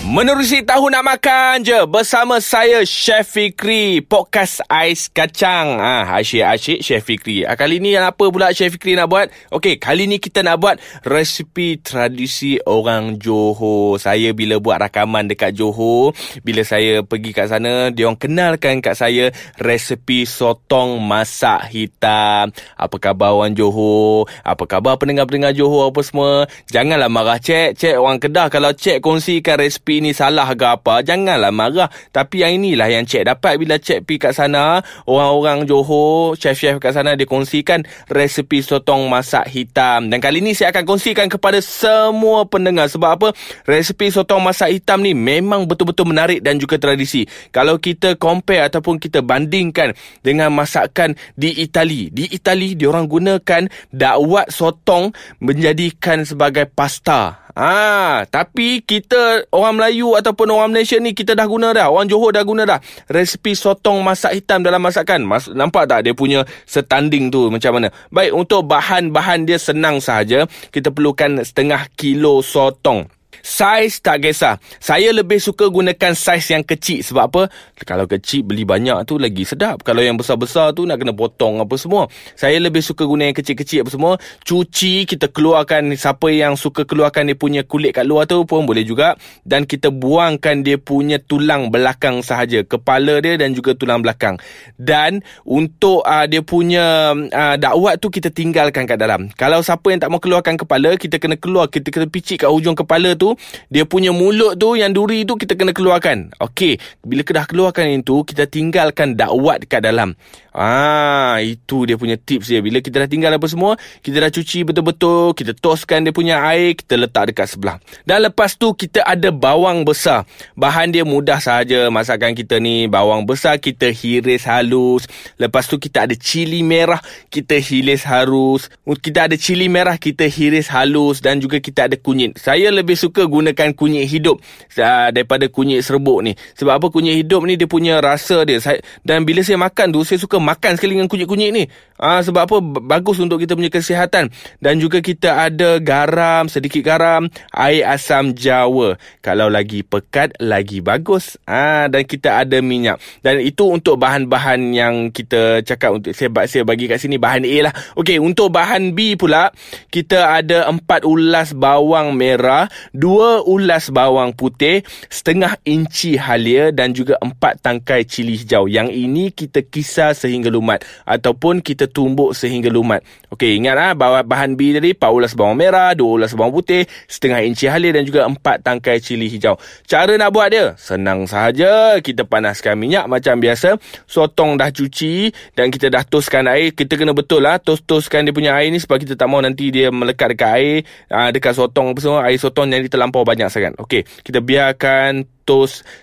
Menerusi tahu nak makan je bersama saya Chef Fikri podcast ais kacang. Ah ha, asyik-asyik Chef Fikri. Ha, kali ni apa pula Chef Fikri nak buat? Okey, kali ni kita nak buat resipi tradisi orang Johor. Saya bila buat rakaman dekat Johor, bila saya pergi kat sana, dia orang kenalkan kat saya resipi sotong masak hitam. Apa khabar orang Johor? Apa khabar pendengar-pendengar Johor apa semua? Janganlah marah cek, cek orang Kedah kalau cek kongsikan resipi resipi ni salah ke apa, janganlah marah. Tapi yang inilah yang cik dapat bila cik pergi kat sana, orang-orang Johor, chef-chef kat sana dia kongsikan resipi sotong masak hitam. Dan kali ni saya akan kongsikan kepada semua pendengar. Sebab apa? Resipi sotong masak hitam ni memang betul-betul menarik dan juga tradisi. Kalau kita compare ataupun kita bandingkan dengan masakan di Itali. Di Itali, diorang gunakan dakwat sotong menjadikan sebagai pasta. Ah, tapi kita orang Melayu ataupun orang Malaysia ni kita dah guna dah. Orang Johor dah guna dah. Resipi sotong masak hitam dalam masakan. Mas, nampak tak dia punya setanding tu macam mana? Baik, untuk bahan-bahan dia senang sahaja. Kita perlukan setengah kilo sotong. Saiz tak kisah. Saya lebih suka gunakan saiz yang kecil. Sebab apa? Kalau kecil beli banyak tu lagi sedap. Kalau yang besar-besar tu nak kena potong apa semua. Saya lebih suka guna yang kecil-kecil apa semua. Cuci, kita keluarkan siapa yang suka keluarkan dia punya kulit kat luar tu pun boleh juga. Dan kita buangkan dia punya tulang belakang sahaja. Kepala dia dan juga tulang belakang. Dan untuk uh, dia punya uh, dakwat tu kita tinggalkan kat dalam. Kalau siapa yang tak mau keluarkan kepala, kita kena keluar. Kita kena picit kat hujung kepala tu dia punya mulut tu yang duri tu kita kena keluarkan. Okey, bila kita dah keluarkan itu, kita tinggalkan dakwat kat dalam. Ah, itu dia punya tips dia. Bila kita dah tinggal apa semua, kita dah cuci betul-betul, kita toskan dia punya air, kita letak dekat sebelah. Dan lepas tu kita ada bawang besar. Bahan dia mudah saja masakan kita ni. Bawang besar kita hiris halus. Lepas tu kita ada cili merah, kita hiris halus. Kita ada cili merah, kita hiris halus dan juga kita ada kunyit. Saya lebih suka gunakan kunyit hidup uh, daripada kunyit serbuk ni. Sebab apa kunyit hidup ni dia punya rasa dia. Saya, dan bila saya makan tu, saya suka makan sekali dengan kunyit-kunyit ni. Ah sebab apa? Bagus untuk kita punya kesihatan. Dan juga kita ada garam, sedikit garam, air asam jawa. Kalau lagi pekat, lagi bagus. Ah dan kita ada minyak. Dan itu untuk bahan-bahan yang kita cakap untuk saya, saya bagi kat sini bahan A lah. Okey, untuk bahan B pula, kita ada 4 ulas bawang merah, 2 ulas bawang putih, setengah inci halia dan juga 4 tangkai cili hijau. Yang ini kita kisar sehingga lumat ataupun kita tumbuk sehingga lumat. Okey, ingat ah bawa bahan B tadi, 4 ulas bawang merah, 2 ulas bawang putih, setengah inci halia dan juga 4 tangkai cili hijau. Cara nak buat dia senang sahaja. Kita panaskan minyak macam biasa. Sotong dah cuci dan kita dah toskan air. Kita kena betul lah tos-toskan dia punya air ni sebab kita tak mau nanti dia melekat dekat air, aa, dekat sotong apa semua. Air sotong yang terlampau banyak sangat. Okey, kita biarkan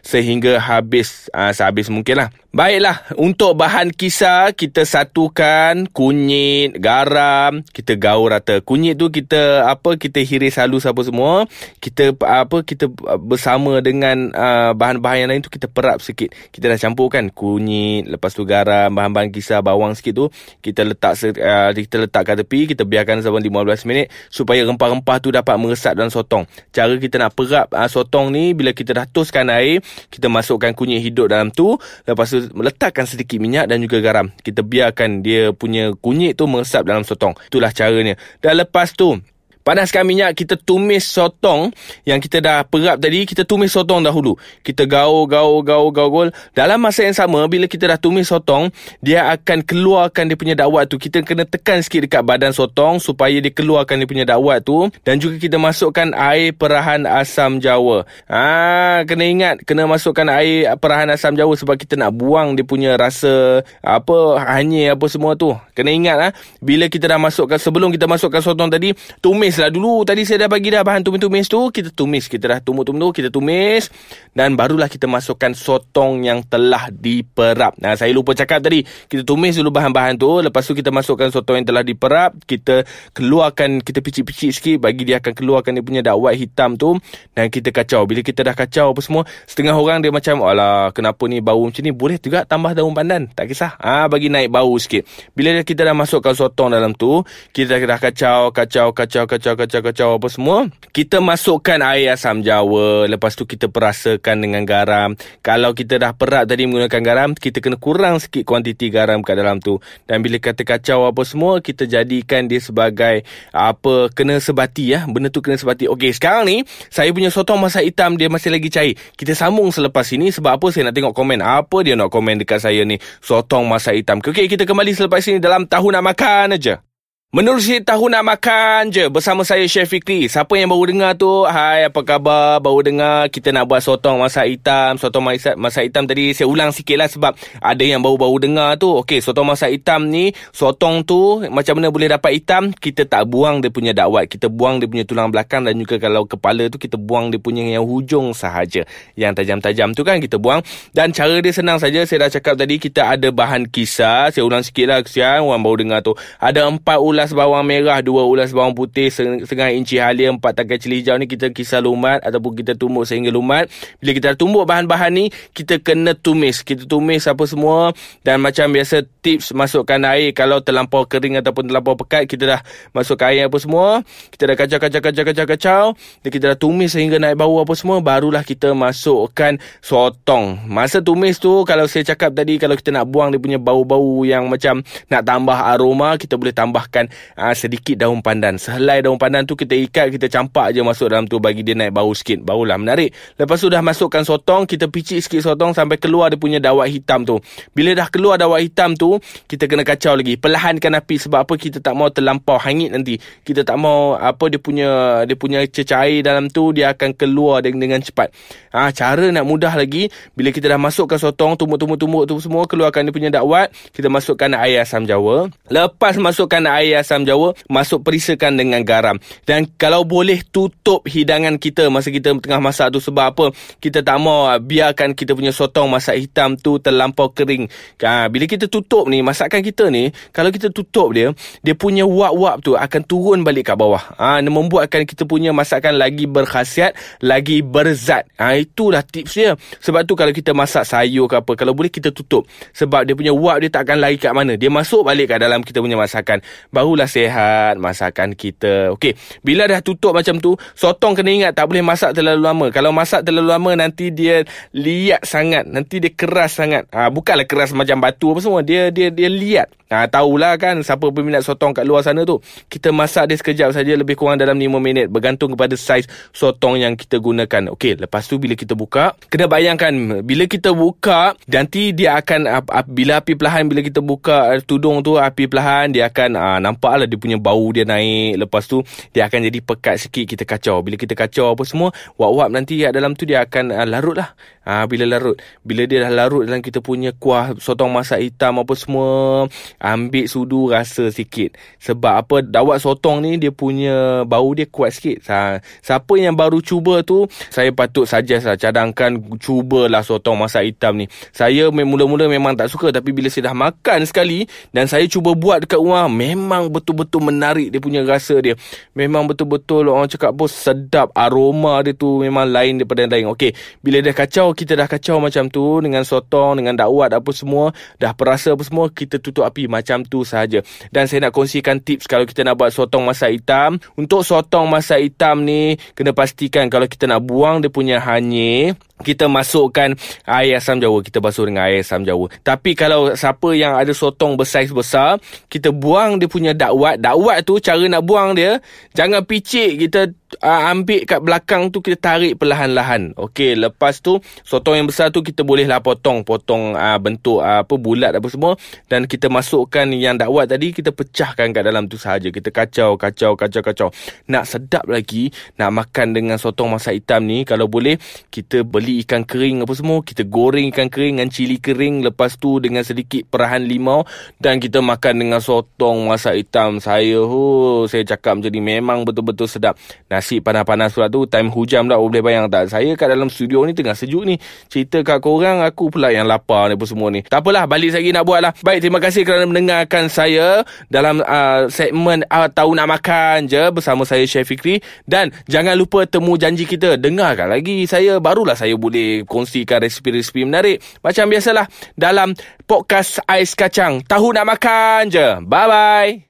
sehingga habis uh, sehabis mungkin lah. Baiklah, untuk bahan kisar kita satukan kunyit, garam, kita gaul rata. Kunyit tu kita apa kita hiris halus apa semua. Kita apa kita bersama dengan uh, bahan-bahan yang lain tu kita perap sikit. Kita dah campurkan kunyit, lepas tu garam, bahan-bahan kisar, bawang sikit tu kita letak uh, kita letak kat tepi, kita biarkan selama 15 minit supaya rempah-rempah tu dapat meresap dalam sotong. Cara kita nak perap uh, sotong ni bila kita dah toskan masukkan air, kita masukkan kunyit hidup dalam tu, lepas tu meletakkan sedikit minyak dan juga garam. Kita biarkan dia punya kunyit tu meresap dalam sotong. Itulah caranya. Dan lepas tu, Panaskan minyak, kita tumis sotong yang kita dah perap tadi, kita tumis sotong dahulu. Kita gaul, gaul, gaul, gaul, gaul. Dalam masa yang sama, bila kita dah tumis sotong, dia akan keluarkan dia punya dakwat tu. Kita kena tekan sikit dekat badan sotong supaya dia keluarkan dia punya dakwat tu. Dan juga kita masukkan air perahan asam jawa. Ah, kena ingat, kena masukkan air perahan asam jawa sebab kita nak buang dia punya rasa apa hanyir apa semua tu. Kena ingat ah, bila kita dah masukkan, sebelum kita masukkan sotong tadi, tumis lah dulu. Tadi saya dah bagi dah bahan tumis-tumis tu. Kita tumis. Kita dah tumbuk-tumbuk. Kita tumis. Dan barulah kita masukkan sotong yang telah diperap. Nah, saya lupa cakap tadi. Kita tumis dulu bahan-bahan tu. Lepas tu kita masukkan sotong yang telah diperap. Kita keluarkan, kita picit-picit sikit. Bagi dia akan keluarkan dia punya dakwat hitam tu. Dan kita kacau. Bila kita dah kacau apa semua. Setengah orang dia macam, alah kenapa ni bau macam ni. Boleh juga tambah daun pandan. Tak kisah. Ah ha, bagi naik bau sikit. Bila kita dah masukkan sotong dalam tu. Kita dah kacau, kacau, kacau, kacau, kacau, kacau apa semua. Kita masukkan air asam jawa. Lepas tu kita perasakan dengan garam. Kalau kita dah perak tadi menggunakan garam, kita kena kurang sikit kuantiti garam kat dalam tu. Dan bila kata kacau apa semua, kita jadikan dia sebagai apa kena sebati ya. Benda tu kena sebati. Okey, sekarang ni saya punya sotong masak hitam dia masih lagi cair. Kita sambung selepas ini sebab apa saya nak tengok komen. Apa dia nak komen dekat saya ni? Sotong masak hitam. Okey, kita kembali selepas ini dalam tahu nak makan aja. Menerusi tahu nak makan je bersama saya Chef Fikri. Siapa yang baru dengar tu, hai apa khabar? Baru dengar kita nak buat sotong masak hitam. Sotong masak, masak hitam tadi saya ulang sikit lah sebab ada yang baru-baru dengar tu. Okey, sotong masak hitam ni, sotong tu macam mana boleh dapat hitam? Kita tak buang dia punya dakwat. Kita buang dia punya tulang belakang dan juga kalau kepala tu kita buang dia punya yang hujung sahaja. Yang tajam-tajam tu kan kita buang. Dan cara dia senang saja. Saya dah cakap tadi kita ada bahan kisar. Saya ulang sikit lah kesian orang baru dengar tu. Ada empat ulas ulas bawang merah, dua ulas bawang putih, setengah inci halia, empat takai cili hijau ni kita kisar lumat ataupun kita tumbuk sehingga lumat. Bila kita tumbuk bahan-bahan ni, kita kena tumis. Kita tumis apa semua dan macam biasa tips masukkan air kalau terlampau kering ataupun terlampau pekat, kita dah masukkan air apa semua. Kita dah kacau-kacau-kacau-kacau-kacau. Dan kita dah tumis sehingga naik bau apa semua, barulah kita masukkan sotong. Masa tumis tu, kalau saya cakap tadi, kalau kita nak buang dia punya bau-bau yang macam nak tambah aroma, kita boleh tambahkan uh, sedikit daun pandan. Sehelai daun pandan tu kita ikat, kita campak je masuk dalam tu bagi dia naik bau sikit. Baulah menarik. Lepas tu dah masukkan sotong, kita picit sikit sotong sampai keluar dia punya dawat hitam tu. Bila dah keluar dawat hitam tu, kita kena kacau lagi. Perlahankan api sebab apa kita tak mau terlampau hangit nanti. Kita tak mau apa dia punya dia punya cecair dalam tu dia akan keluar dengan, dengan cepat. Ah ha, cara nak mudah lagi bila kita dah masukkan sotong tumbuk-tumbuk-tumbuk tu semua keluarkan dia punya dakwat, kita masukkan air asam jawa. Lepas masukkan air asam jawa masuk perisakan dengan garam. Dan kalau boleh tutup hidangan kita masa kita tengah masak tu sebab apa? Kita tak mau ah, biarkan kita punya sotong masak hitam tu terlampau kering. Ha, bila kita tutup ni masakan kita ni kalau kita tutup dia dia punya wap-wap tu akan turun balik ke bawah. Ha, membuatkan kita punya masakan lagi berkhasiat lagi berzat. Ha, itulah tips dia sebab tu kalau kita masak sayur ke apa kalau boleh kita tutup. Sebab dia punya wap dia tak akan lari kat mana. Dia masuk balik kat dalam kita punya masakan. Baru barulah sehat masakan kita. Okey, bila dah tutup macam tu, sotong kena ingat tak boleh masak terlalu lama. Kalau masak terlalu lama nanti dia liat sangat, nanti dia keras sangat. Ha, bukanlah keras macam batu apa semua, dia dia dia liat. Ha, tahulah kan siapa peminat sotong kat luar sana tu. Kita masak dia sekejap saja lebih kurang dalam 5 minit bergantung kepada saiz sotong yang kita gunakan. Okey, lepas tu bila kita buka, kena bayangkan bila kita buka nanti dia akan bila api perlahan bila kita buka tudung tu api perlahan dia akan aa, nampak lah dia punya bau dia naik. Lepas tu dia akan jadi pekat sikit kita kacau. Bila kita kacau apa semua, wap-wap nanti kat dalam tu dia akan aa, larut lah. Ha, bila larut. Bila dia dah larut dalam kita punya kuah sotong masak hitam apa semua, ambil sudu rasa sikit. Sebab apa dawat sotong ni dia punya bau dia kuat sikit. Ha, siapa yang baru cuba tu saya patut saja lah cadangkan cubalah sotong masak hitam ni. Saya mula-mula memang tak suka tapi bila saya dah makan sekali dan saya cuba buat dekat rumah memang betul-betul menarik dia punya rasa dia. Memang betul-betul orang cakap bos sedap aroma dia tu memang lain daripada yang lain. Okey, bila dah kacau kita dah kacau macam tu dengan sotong dengan dakwat apa semua dah perasa apa semua kita tutup api macam tu sahaja. Dan saya nak kongsikan tips kalau kita nak buat sotong masak hitam. Untuk sotong masak hitam ni, kena pastikan kalau kita nak buang dia punya hanyir, kita masukkan air asam jawa. Kita basuh dengan air asam jawa. Tapi kalau siapa yang ada sotong bersaiz besar kita buang dia punya dakwat dakwat tu cara nak buang dia jangan picit. Kita uh, ambil kat belakang tu kita tarik perlahan-lahan. Okey lepas tu sotong yang besar tu kita bolehlah potong. Potong uh, bentuk uh, apa bulat apa semua. Dan kita masukkan yang dakwat tadi kita pecahkan kat dalam tu sahaja. Kita kacau kacau kacau kacau. Nak sedap lagi nak makan dengan sotong masak hitam ni kalau boleh kita beli beli ikan kering apa semua. Kita goreng ikan kering dengan cili kering. Lepas tu dengan sedikit perahan limau. Dan kita makan dengan sotong masak hitam. Saya, oh, saya cakap macam ni memang betul-betul sedap. Nasi panas-panas pula tu. Time hujan. Oh, boleh bayang tak? Saya kat dalam studio ni tengah sejuk ni. Cerita kat korang, aku pula yang lapar ni apa semua ni. Tak apalah, balik lagi nak buat lah. Baik, terima kasih kerana mendengarkan saya dalam uh, segmen uh, Tahu Nak Makan je bersama saya Chef Fikri. Dan jangan lupa temu janji kita. Dengarkan lagi saya. Barulah saya boleh kongsikan resipi-resipi menarik. Macam biasalah dalam podcast Ais Kacang. Tahu Nak Makan je. Bye-bye.